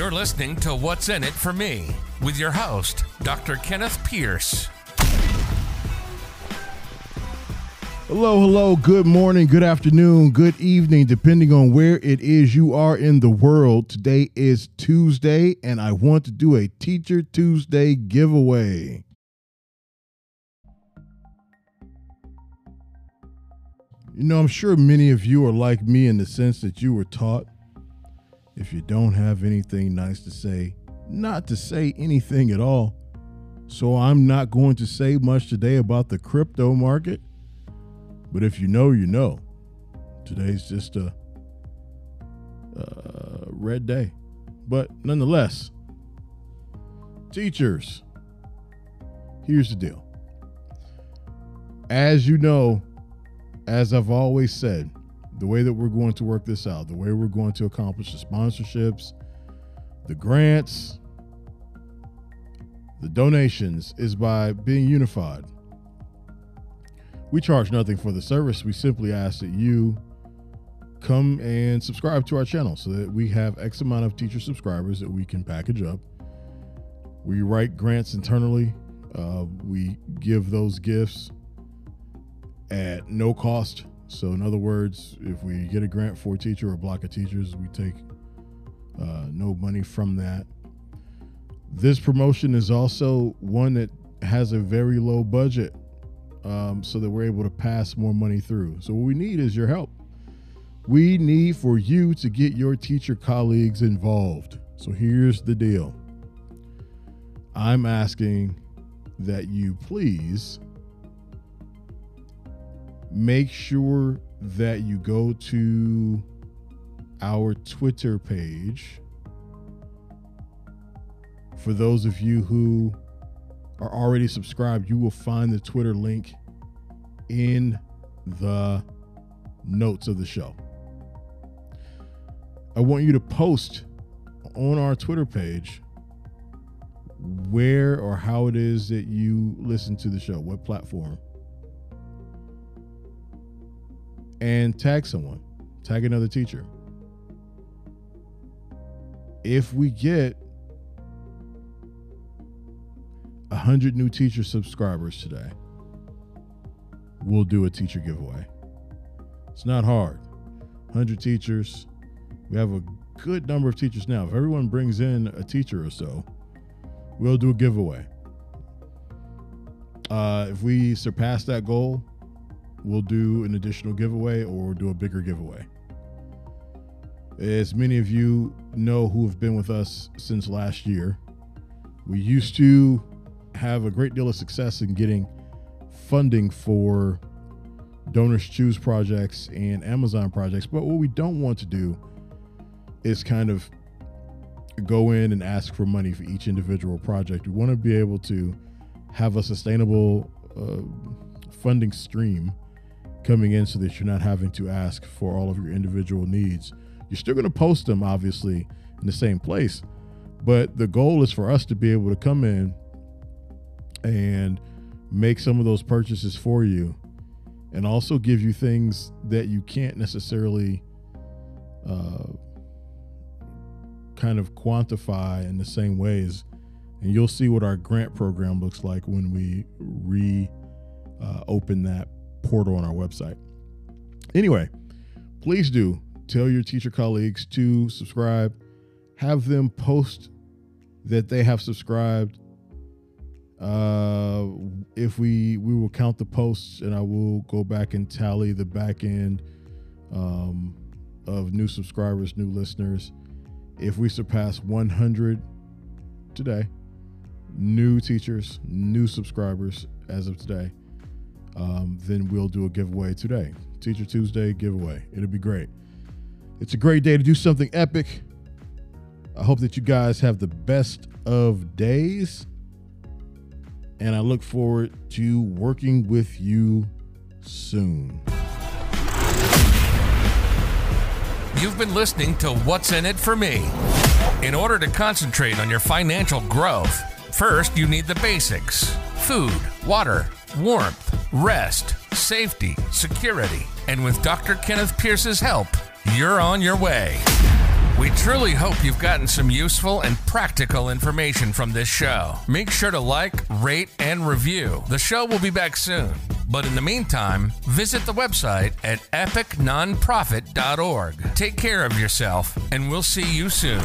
You're listening to What's in It for Me with your host, Dr. Kenneth Pierce. Hello, hello, good morning, good afternoon, good evening, depending on where it is you are in the world. Today is Tuesday, and I want to do a Teacher Tuesday giveaway. You know, I'm sure many of you are like me in the sense that you were taught if you don't have anything nice to say, not to say anything at all. So I'm not going to say much today about the crypto market but if you know, you know. Today's just a, a red day. But nonetheless, teachers, here's the deal. As you know, as I've always said, the way that we're going to work this out, the way we're going to accomplish the sponsorships, the grants, the donations is by being unified we charge nothing for the service. We simply ask that you come and subscribe to our channel so that we have X amount of teacher subscribers that we can package up. We write grants internally. Uh, we give those gifts at no cost. So, in other words, if we get a grant for a teacher or block of teachers, we take uh, no money from that. This promotion is also one that has a very low budget um, so that we're able to pass more money through. So, what we need is your help. We need for you to get your teacher colleagues involved. So, here's the deal I'm asking that you please make sure that you go to our Twitter page. For those of you who are already subscribed, you will find the Twitter link in the notes of the show. I want you to post on our Twitter page where or how it is that you listen to the show, what platform. And tag someone, tag another teacher. If we get 100 new teacher subscribers today, we'll do a teacher giveaway. It's not hard. 100 teachers. We have a good number of teachers now. If everyone brings in a teacher or so, we'll do a giveaway. Uh, if we surpass that goal, we'll do an additional giveaway or do a bigger giveaway. As many of you know who have been with us since last year, we used to have a great deal of success in getting funding for DonorsChoose projects and Amazon projects. But what we don't want to do is kind of go in and ask for money for each individual project. We want to be able to have a sustainable uh, funding stream coming in so that you're not having to ask for all of your individual needs. You're still going to post them, obviously, in the same place. But the goal is for us to be able to come in and make some of those purchases for you and also give you things that you can't necessarily uh, kind of quantify in the same ways and you'll see what our grant program looks like when we re uh, open that portal on our website. Anyway please do tell your teacher colleagues to subscribe. Have them post that they have subscribed. Uh, if we we will count the posts, and I will go back and tally the back end um, of new subscribers, new listeners. If we surpass 100 today, new teachers, new subscribers as of today, um, then we'll do a giveaway today. Teacher Tuesday giveaway. It'll be great. It's a great day to do something epic. I hope that you guys have the best of days and I look forward to working with you soon. You've been listening to What's in It for Me. In order to concentrate on your financial growth, first you need the basics food, water, warmth, rest, safety, security. And with Dr. Kenneth Pierce's help, you're on your way. We truly hope you've gotten some useful and practical information from this show. Make sure to like, rate, and review. The show will be back soon. But in the meantime, visit the website at epicnonprofit.org. Take care of yourself, and we'll see you soon.